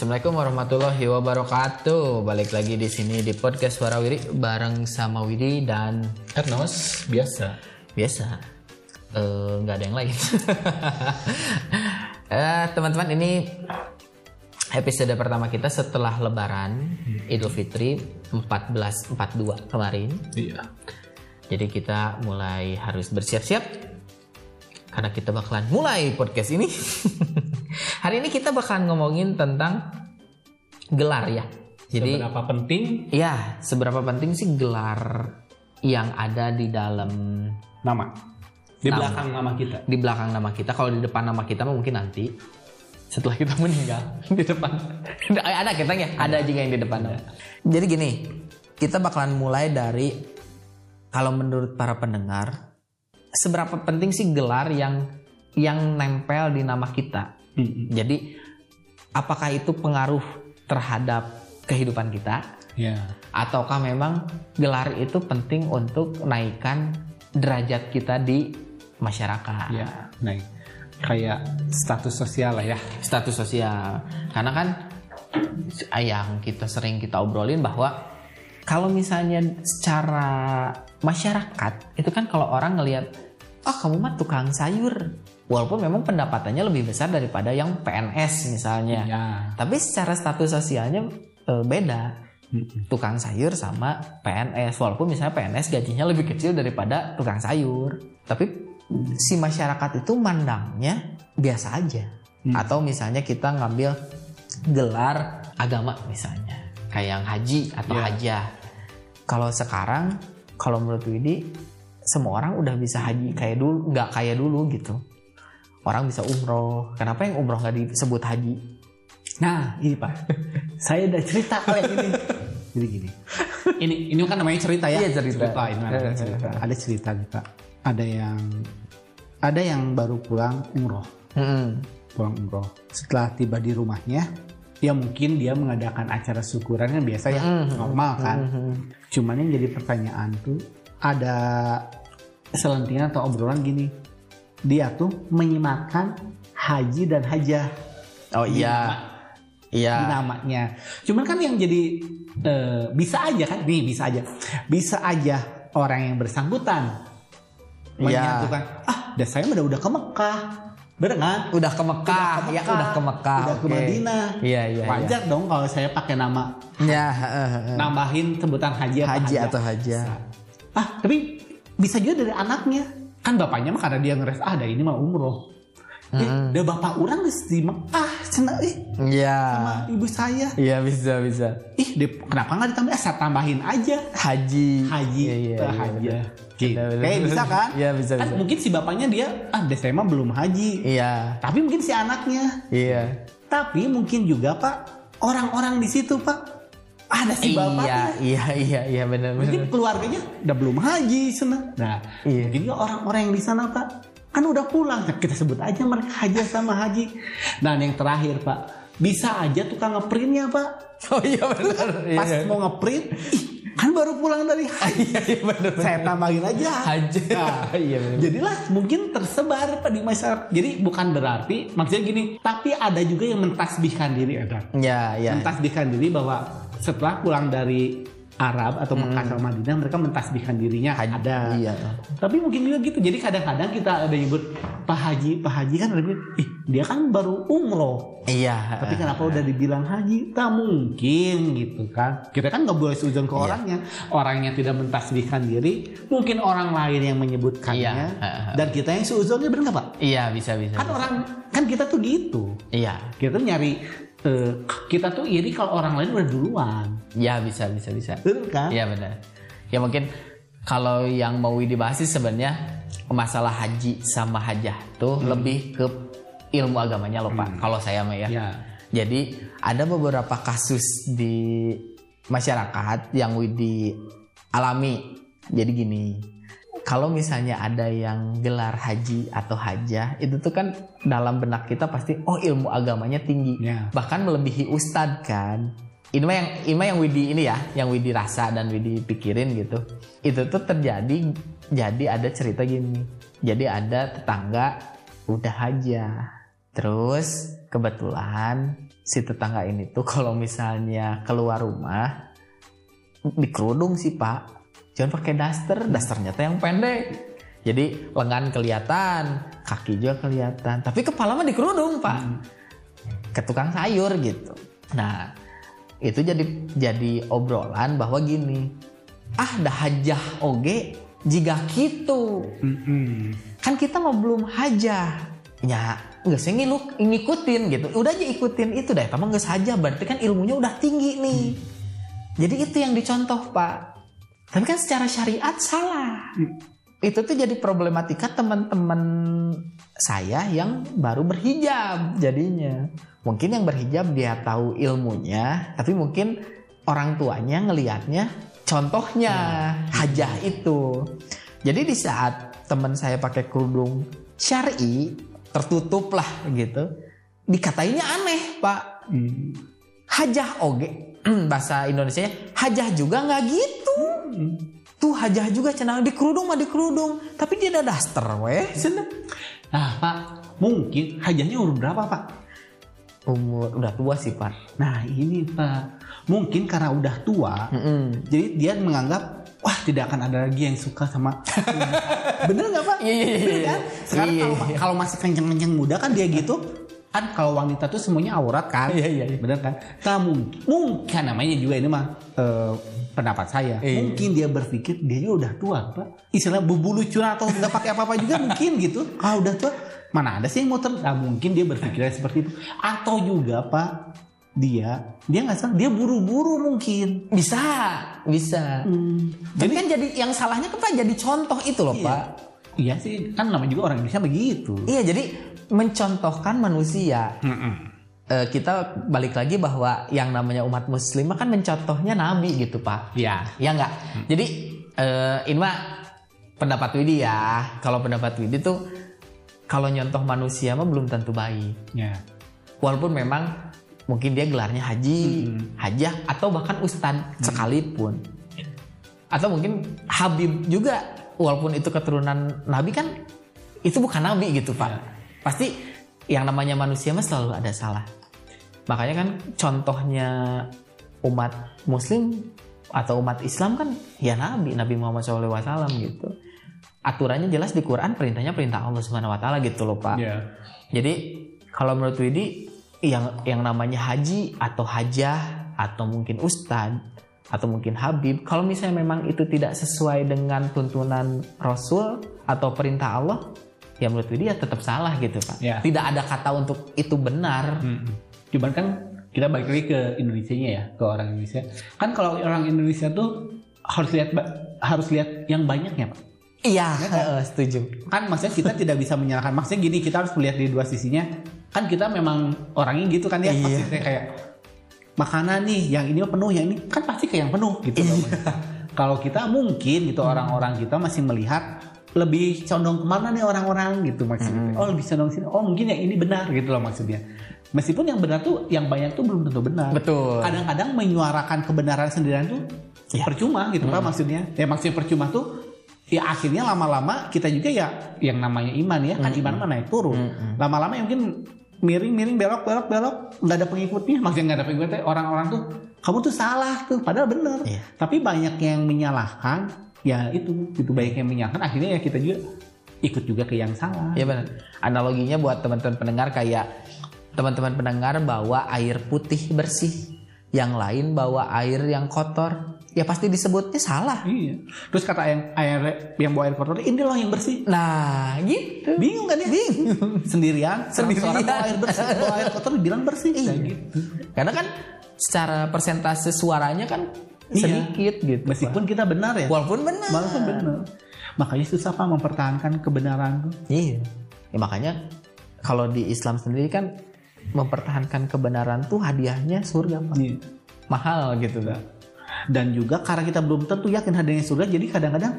Assalamualaikum warahmatullahi wabarakatuh. Balik lagi di sini di podcast Warawiri bareng sama Widi dan Ernos biasa. biasa eh, nggak ada yang lain. Eh, teman-teman ini episode pertama kita setelah Lebaran Idul Fitri 1442 kemarin. Iya. Jadi kita mulai harus bersiap-siap karena kita bakalan mulai podcast ini. Hari ini kita bakalan ngomongin tentang gelar ya. Jadi Seberapa penting ya seberapa penting sih gelar yang ada di dalam nama di Nama. belakang nama kita. di belakang nama kita. Kalau di depan nama kita mungkin nanti setelah kita meninggal di depan ada kita ya ada juga yang di depan nama. Jadi gini kita bakalan mulai dari kalau menurut para pendengar seberapa penting sih gelar yang yang nempel di nama kita. Mm-mm. Jadi apakah itu pengaruh terhadap kehidupan kita Ya. ataukah memang gelar itu penting untuk naikkan derajat kita di masyarakat? Ya. Nah, kayak status sosial lah ya. status sosial karena kan yang kita sering kita obrolin bahwa kalau misalnya secara masyarakat itu kan kalau orang ngelihat oh kamu mah tukang sayur walaupun memang pendapatannya lebih besar daripada yang PNS misalnya. Ya. tapi secara status sosialnya eh, beda. Tukang sayur sama PNS walaupun misalnya PNS gajinya lebih kecil daripada tukang sayur. Tapi si masyarakat itu mandangnya biasa aja. Hmm. atau misalnya kita ngambil gelar agama misalnya. Kayak yang haji atau Ya. hajah. Kalau sekarang kalau menurut Widi semua orang udah bisa haji kayak dulu nggak kayak dulu gitu orang bisa umroh kenapa yang umroh nggak disebut haji Nah, ini Pak. Saya udah cerita kalau yang ini. Jadi gini. Ini ini kan namanya cerita ya. Iya, cerita. ini ada cerita. Ada cerita nih, Pak. Ada yang ada yang baru pulang umroh. Mm-mm. pulang umroh. Setelah tiba di rumahnya, ya mungkin dia mengadakan acara syukuran kan biasa ya, Mhm. normal kan. Mhm. Cuman yang jadi pertanyaan tuh ada selentingan atau obrolan gini. Dia tuh menyematkan haji dan hajah oh iya iya di namanya. Cuman kan yang jadi eh, bisa aja kan, nih bisa aja, bisa aja orang yang bersangkutan Iya. menyatukan, ah, dan saya udah udah ke Mekah, bener kan? udah ke Mekah, Udah ke ya Mekah, udah ke Mekah, udah ke oke. Madinah. Iya iya. Wajar dong kalau saya pakai nama iya. Ya, heeh. nambahin sebutan haji atau haji hajah. atau hajah. Ah, tapi bisa juga dari anaknya. Kan bapaknya mah karena dia ngeres ah, ada ini mah umroh. Eh, Mm. ada bapak orang di Mekah, cenah ih Iya. sama ibu saya. Iya bisa bisa. Ih, dia, kenapa nggak ditambah? Eh, saya tambahin aja Haji. haji, Iya, iya, eh, iya, haji. bener. Gitu. Kayak bisa kan? Iya bisa Kan bisa. mungkin si bapaknya dia ah, mah belum haji. Iya. Tapi mungkin si anaknya. Iya. Tapi mungkin juga Pak orang-orang di situ Pak ada si Iya bapaknya. iya iya iya benar Mungkin benar. keluarganya udah belum haji sana. Nah, Iya. mungkin juga orang-orang yang di sana Pak kan udah pulang. Nah, kita sebut aja mereka haji sama haji. Dan yang terakhir Pak, bisa aja tukang ngeprintnya Pak. Oh iya benar. Pas mau ngeprint, ih, kan baru pulang dari haji. Iya iya benar. Saya tambahin aja. Haji. Nah, Iya benar. Jadilah mungkin tersebar Pak di masyarakat. Jadi bukan berarti maksudnya gini, tapi ada juga yang mentasbihkan diri ada. Iya iya. Mentasbihkan diri bahwa setelah pulang dari Arab atau Mekah sama Madinah mereka mentasbihkan dirinya Haji. ada. Iya. Tapi mungkin juga gitu. Jadi kadang-kadang kita ada nyebut Pak Haji, Pak Haji kan ada ih dia kan baru umroh. Iya. Tapi kenapa udah dibilang haji? Tak mungkin gitu kan. Kita kan nggak boleh suzon ke Iya. orangnya. Orangnya tidak mentasbihkan diri. Mungkin orang lain yang menyebutkannya. Iya. Dan kita yang suzonnya benar nggak Pak? Iya bisa bisa. Kan orang kan kita tuh gitu. Iya. Kita tuh nyari eh, kita tuh iri kalau orang lain udah duluan. Iya bisa bisa bisa. Betul kan? Iya benar. Ya mungkin kalau yang mau dibahas sih sebenarnya masalah haji sama hajah tuh lebih ke ilmu agamanya loh Pak. Kalau saya mah ya. Ya. Jadi ada beberapa kasus di masyarakat yang Widi alami. Jadi gini, kalau misalnya ada yang gelar haji atau hajah, itu tuh kan dalam benak kita pasti oh ilmu agamanya tinggi, Ya. bahkan melebihi ustadz kan. Ini mah yang ini mah yang Widi ini ya, yang Widi rasa dan Widi pikirin gitu. Itu tuh terjadi jadi ada cerita gini. Jadi ada tetangga udah hajah. Terus kebetulan si tetangga ini tuh kalau misalnya keluar rumah dikerudung sih pak jangan pakai daster dasternya tuh yang pendek. Jadi lengan kelihatan kaki juga kelihatan. Tapi kepala mah dikerudung pak. Ke tukang sayur gitu. Nah itu jadi jadi obrolan bahwa gini ah dah hajah oge jika gitu kan kita mau belum hajah. Ya nggak sih ngiluk ngikutin gitu. Udah aja ikutin itu deh emang nggak saja berarti kan ilmunya udah tinggi nih. Jadi itu yang dicontoh pak tapi kan secara syariat salah. Itu tuh jadi problematika teman-teman saya yang baru berhijab jadinya. Mungkin yang berhijab dia tahu ilmunya tapi mungkin orang tuanya ngelihatnya contohnya hajah itu. Jadi di saat teman saya pakai kerudung syari tertutup lah gitu dikatainnya aneh pak. Mm. hajah oge bahasa Indonesia hajah juga nggak gitu tuh hajah juga cenah di kerudung mah di kerudung tapi dia ada daster weh cenah. Nah pak, mungkin hajahnya umur berapa pak? umur udah tua sih pak Nah ini pak, mungkin karena udah tua, Mm-mm. jadi dia menganggap wah tidak akan ada lagi yang suka sama bener nggak pak? Iya, iya, iya, iya. kan? Sekarang Iya, kalau iya. kalau masih kenceng-kenceng muda kan dia gitu kan kalau wanita tuh semuanya aurat kan? Iya, iya, iya. Bener kan? Nah, mungkin, mungkin namanya juga ini mah eh, pendapat saya. Iya. Mungkin dia berpikir dia juga udah tua pak. Istilah bubulu curah atau nggak pakai apa-apa juga mungkin gitu. Kalau udah tua mana ada sih yang mau ter? Nah, mungkin dia berpikirnya seperti itu. Atau juga pak dia dia nggak salah dia buru-buru mungkin. bisa bisa jadi kan jadi yang salahnya kan Pak, jadi contoh itu loh Iya. pak Iya sih, kan namanya juga orang Indonesia begitu. iya jadi mencontohkan manusia Eh, kita balik lagi bahwa yang namanya umat muslim kan mencontohnya nabi gitu pak. Iya. ya nggak? Jadi eh, ini mah pendapat Widi ya. Kalau pendapat Widi tuh kalau nyontoh manusia mah belum tentu baik. Ya. walaupun memang mungkin dia gelarnya haji Mm-mm. hajah atau bahkan ustad sekalipun. Atau mungkin Habib juga walaupun itu keturunan Nabi kan itu bukan Nabi gitu pak. Iya. pasti yang namanya manusia mah selalu ada salah makanya kan contohnya umat Muslim atau umat Islam kan ya Nabi Nabi Muhammad SAW gitu aturannya jelas di Quran perintahnya perintah Allah Subhanahu Wa Taala gitu loh pak Ya. jadi kalau menurut Widi yang yang namanya haji atau hajah atau mungkin ustad atau mungkin habib kalau misalnya memang itu tidak sesuai dengan tuntunan Rasul atau perintah Allah ya menurut Widi ya tetap salah gitu pak. Ya. Tidak ada kata untuk itu benar. Cuman kan kita balik lagi ke Indonesia ya, ke orang Indonesia. Kan kalau orang Indonesia tuh harus lihat harus lihat yang banyaknya, Pak. Iya, heeh, setuju. Kan maksudnya kita tidak bisa menyalahkan. Maksudnya gini, kita harus melihat di dua sisinya. Kan kita memang orangnya gitu kan ya, Iya. maksudnya kayak makanan nih, yang ini penuh, yang ini kan pasti ke yang penuh gitu loh. Kalau kita mungkin gitu orang-orang kita masih melihat lebih condong ke mana nih orang-orang gitu maksudnya. Oh lebih condong sini. Oh mungkin yang ini benar gitu loh maksudnya. Meskipun yang benar tuh yang banyak tuh belum tentu benar. Betul. Kadang-kadang menyuarakan kebenaran sendirian tuh Ya. percuma gitu pak maksudnya. Ya maksudnya percuma tuh ya akhirnya lama-lama kita juga ya yang namanya iman ya kan iman mana naik turun. Lama-lama ya mungkin miring-miring belok belok belok nggak ada pengikutnya maksudnya nggak ada pengikutnya orang-orang tuh kamu tuh salah tuh padahal bener Iya. tapi banyak yang menyalahkan ya itu itu banyak yang menyalahkan akhirnya ya kita juga ikut juga ke yang salah Ya benar. Analoginya buat teman-teman pendengar kayak teman-teman pendengar bawa air putih bersih, yang lain bawa air yang kotor. Ya pasti disebutnya salah. iya terus kata yang air yang bawa air kotor ini loh yang bersih Nah, gitu. bingung kan ya bingung sendirian Sendirian. Bawa air bersih bawa air kotor dibilang bersih Iya. Kayak gitu Karena kan secara persentase suaranya kan Iya. sedikit gitu. meskipun kita benar ya walaupun benar. walaupun benar makanya susah pak mempertahankan kebenaran tuh Iya. Ya, makanya kalau di Islam sendiri kan mempertahankan kebenaran tuh hadiahnya surga, Pak. Iya. Mahal gitu, Pak. dan juga karena kita belum tentu yakin hadirnya surga jadi kadang-kadang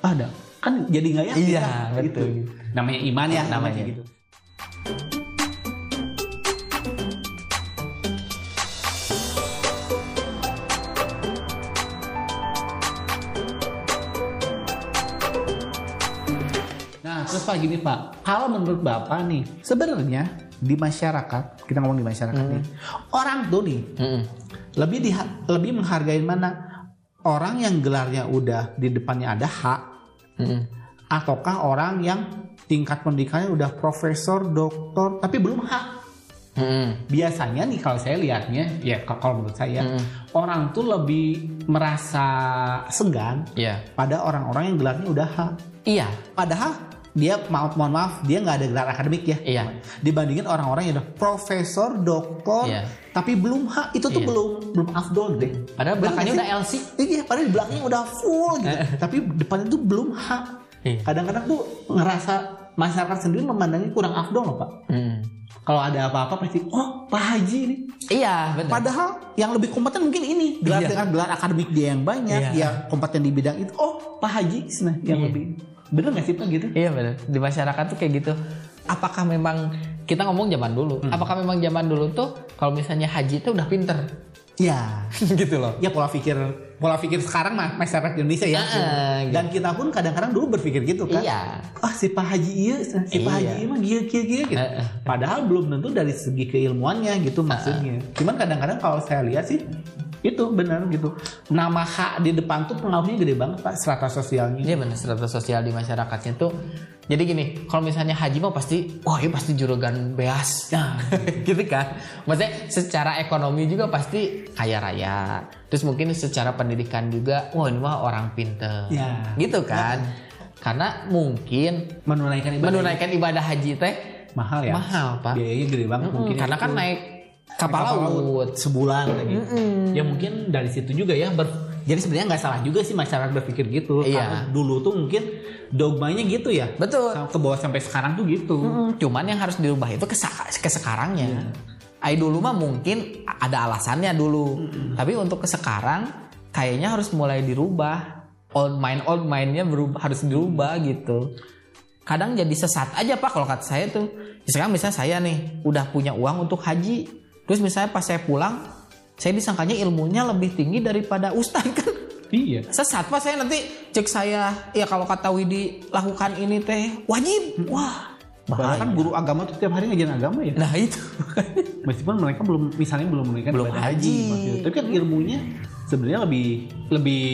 ada kan jadi nggak yakin Iya, kan? betul. gitu. namanya iman ya Namanya. gitu Pak gini Pak, kalau menurut Bapak nih, sebenarnya di masyarakat kita ngomong di masyarakat nih orang tuh nih Mm-mm. lebih di lebih menghargai mana orang yang gelarnya udah di depannya ada H Mm-mm. ataukah orang yang tingkat pendidikannya udah profesor, doktor tapi belum H. Mm-mm. Biasanya nih kalau saya lihatnya ya kalau menurut saya Mm-mm. orang tuh lebih merasa segan Iya. pada orang-orang yang gelarnya udah H. Iya. Padahal dia maaf mohon maaf dia nggak ada gelar akademik ya. Iya. Dibandingin orang-orang yang udah profesor, doktor, Iya. tapi belum H itu tuh Iya. belum belum afdol deh. Padahal belakangnya udah? LC. Iya, padahal di belakangnya udah full gitu. tapi depannya tuh belum H. Iya. Kadang-kadang tuh ngerasa masyarakat sendiri memandangnya kurang afdol loh pak. Mm. Kalau ada apa-apa pasti, oh Pak Haji nih. Iya, benar. Padahal yang lebih kompeten mungkin ini gelar Iya. dengan gelar akademik dia yang banyak, Iya. dia kompeten di bidang itu. Oh Pak Haji nah yang Iya. lebih bener nggak sih pak gitu? Iya benar. Di masyarakat tuh kayak gitu. Apakah memang kita ngomong zaman dulu? Apakah memang zaman dulu tuh kalau misalnya haji itu udah pinter? Ya, gitu loh. ya pola pikir pola pikir sekarang mah masyarakat Indonesia ya. Ah, gitu. Dan kita pun kadang-kadang dulu berpikir gitu kan. Iya. Ah si Pak Haji iya, si Pak Iya. Haji mah gila gila gila gitu. Eh, eh. Padahal belum tentu dari segi keilmuannya gitu maksudnya. Cuman kadang-kadang kalau saya lihat sih itu benar gitu. Nama H di depan tuh pengaruhnya gede banget Pak strata sosialnya. Iya benar strata sosial di masyarakatnya tuh. Jadi gini, kalau misalnya haji mah pasti, wah ini pasti juragan beas. Nah, gitu kan. Maksudnya secara ekonomi juga pasti kaya raya. Terus mungkin secara pendidikan juga, wah ini mah orang pinter. Ya. Gitu kan. Karena mungkin menunaikan ibadah menunaikan ibadah haji teh mahal ya. mahal, Pak. Biayanya gede banget mungkin. karena itu. kan naik kapal, laut. sebulan kayak gitu. Ya mungkin dari situ juga ya ber- jadi sebenarnya nggak salah juga sih masyarakat berpikir gitu. Iya. Karena dulu tuh mungkin dogmanya gitu ya. Betul. Ke bawah sampai sekarang tuh gitu. Mm, Cuman yang harus dirubah itu ke, ke sekarangnya. Ai dulu mah mungkin ada alasannya dulu. Tapi untuk ke sekarang kayaknya harus mulai dirubah. Old mind old mindnya berubah harus dirubah gitu. Kadang jadi sesat aja pak kalau kata saya tuh. Misalkan misalnya saya nih udah punya uang untuk haji. Terus misalnya pas saya pulang, saya disangkanya ilmunya lebih tinggi daripada ustadz kan. Iya. Sesat pak saya nanti cek saya ya kalau kata Widi lakukan ini teh wajib. Wah Bahkan kan guru agama tuh tiap hari ngajarin agama ya. Nah itu. Meskipun mereka belum misalnya belum menunaikan Belum haji. maksudnya. Tapi kan ilmunya sebenarnya lebih lebih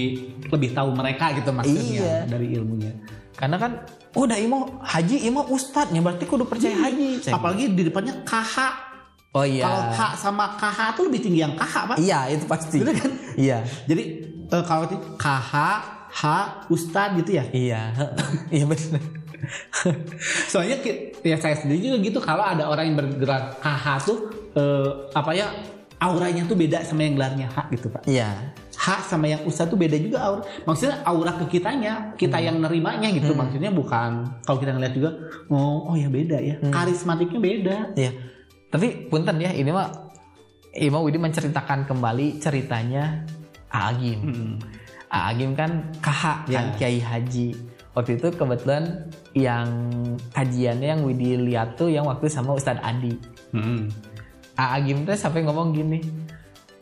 lebih tahu mereka gitu maksudnya Iya. dari ilmunya. Karena kan oh udah imo haji imo ustadnya berarti kudu percaya haji. Saya- Apalagi di depannya KH. Oh iya. Kalau H sama KH tuh lebih tinggi yang KH, Pak. Iya itu pasti. Bener kan? Iya. Jadi eh, kalau itu KH, H, Ustad gitu ya. Iya. iya benar. Soalnya ya saya sendiri juga gitu kalau ada orang yang bergerak KH tuh eh, apa ya auranya tuh beda sama yang gelarnya H gitu pak. Iya. H sama yang Ustad tuh beda juga aura. Maksudnya aura ke kitanya, kita yang nerimanya gitu. Maksudnya bukan kalau kita ngeliat juga oh oh ya beda ya. Karismatiknya beda. Iya. Tapi punten ya ini mah Ima Widi menceritakan kembali ceritanya Aagim. Hmm. Aagim kan KH kan Ya. Kiai Haji. Waktu itu kebetulan yang kajiannya yang Widi lihat tuh yang waktu sama Ustadz Adi. Hmm. Aagim teh sampai ngomong gini,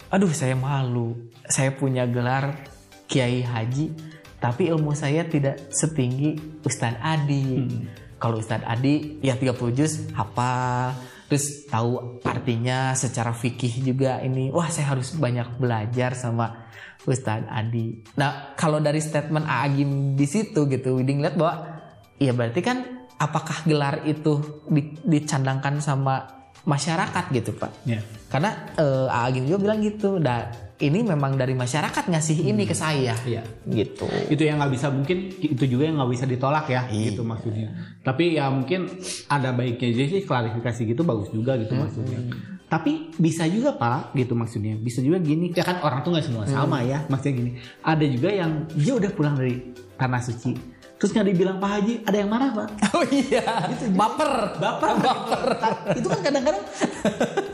aduh saya malu, saya punya gelar Kiai Haji, tapi ilmu saya tidak setinggi Ustadz Adi. Kalau Ustadz Adi ya 30 juz hafal, terus tahu artinya secara fikih juga ini, wah saya harus banyak belajar sama Ustadz Adi. Nah kalau dari statement Aagim di situ gitu, Widing lihat bahwa ya berarti kan apakah gelar itu di- dicandangkan sama masyarakat gitu pak Ya. karena eh, Agim juga bilang gitu dah ini memang dari masyarakat ngasih ini ke saya. Iya. gitu. Itu yang nggak bisa mungkin itu juga yang nggak bisa ditolak ya Iya. gitu maksudnya. Tapi ya mungkin ada baiknya aja sih klarifikasi gitu bagus juga gitu maksudnya. Tapi bisa juga pak gitu maksudnya. Bisa juga gini ya kan orang tuh nggak semua sama ya maksudnya gini. Ada juga yang dia udah pulang dari tanah suci terus nggak dibilang pak haji ada yang marah pak? Oh iya. Baper. Baper. Baper. Itu kan kadang-kadang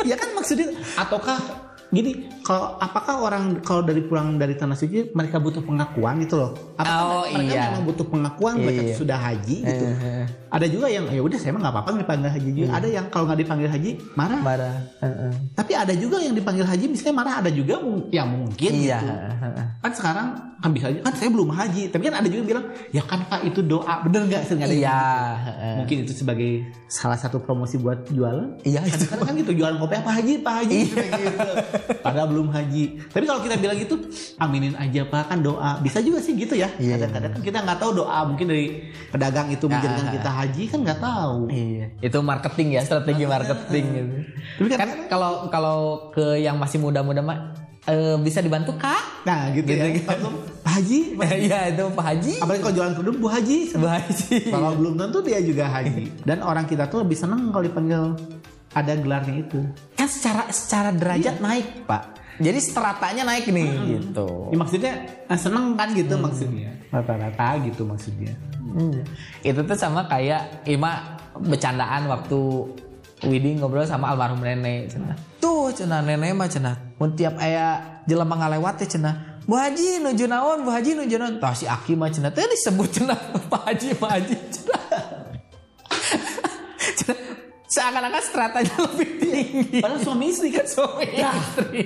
ya kan maksudnya ataukah gini kalau apakah orang kalau dari pulang dari tanah suci mereka butuh pengakuan gitu loh apakah Oh, mereka iya. memang butuh pengakuan mereka Iya. sudah haji gitu Eh, ada juga yang ya udah saya mah nggak apa-apa dipanggil haji juga ada yang kalau nggak dipanggil haji marah marah. Heeh. tapi ada juga yang dipanggil haji misalnya marah ada juga yang mungkin Iya. gitu kan sekarang kan bisa aja kan saya belum haji tapi kan ada juga yang bilang ya kan pak itu doa bener nggak sering ada Iya. gitu. mungkin itu sebagai salah satu promosi buat jualan Iya itu. kadang kan gitu jualan kopi apa haji pak haji gitu. Padahal belum haji tapi kalau kita bilang gitu aminin aja pak kan doa bisa juga sih gitu ya Iya. kadang-kadang kan kita nggak tahu doa mungkin dari pedagang itu menjadikan Ah. kita haji kan nggak tahu Iya. Itu marketing ya, strategi marketing gitu. Tapi kan- Kan kalau kalau ke yang masih muda-muda mah eh, bisa dibantu kak? nah gitu, Gitu, ya gitu. Langsung, pak haji Iya itu Pak Haji. apalagi kalau jualan kerudung bu haji Bu Haji. kalau belum tentu dia juga haji dan orang kita tuh lebih seneng kalau dipanggil ada gelarnya itu Kan secara secara derajat naik pak. Jadi stratanya naik nih gitu. ya, maksudnya eh, seneng kan gitu maksudnya rata-rata gitu maksudnya Hmm. Itu tuh sama kayak Ima bercandaan waktu Widi ngobrol sama almarhum nenek cenah. Tuh cenah nenek mah cenah. Mun tiap aya jelema ngalewat teh cenah. Bu Haji nuju naon, Bu Haji nuju naon. Tah si Aki mah cenah teh disebut cenah Pak Haji, Pak Haji. Cenah, Seakan-akan stratanya lebih tinggi. padahal suami istri kan Suami istri.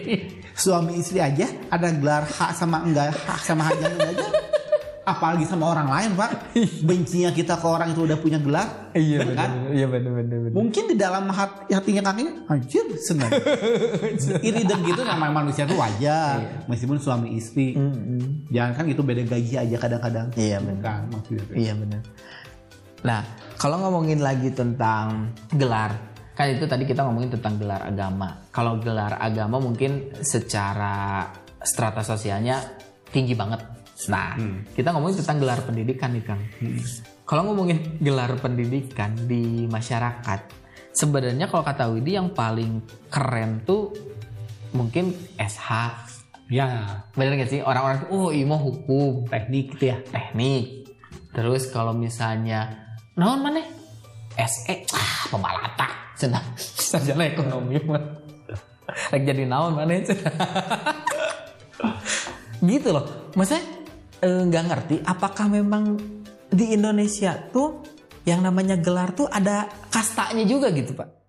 suami istri aja ada gelar hak sama enggak hak sama hak enggak aja apalagi sama orang lain pak bencinya kita ke orang itu udah punya gelar Iya Bener kan? benar. Iya benar benar benar. mungkin di dalam hati, hatinya kakinya anjir senang iri dan gitu namanya manusia tuh wajar meskipun suami istri jangan kan itu beda gaji aja kadang-kadang Iya, benar. kan maksudnya Iya benar. Nah, kalau ngomongin lagi tentang gelar, kan itu tadi kita ngomongin tentang gelar agama. Kalau gelar agama mungkin secara strata sosialnya tinggi banget. Nah, kita ngomongin tentang gelar pendidikan nih Kang. Kalau ngomongin gelar pendidikan di masyarakat, sebenarnya kalau kata Widi yang paling keren tuh mungkin SH. ya Bener gak sih? Orang-orang tuh, oh imo hukum, teknik gitu ya teknik. Terus kalau misalnya naon mana? SE ah pemalata cenah sarjana ekonomi mah. Lagi jadi naon mana cenah. gitu loh. Maksudnya eh, nggak ngerti apakah memang di Indonesia tuh yang namanya gelar tuh ada kastanya juga gitu, Pak.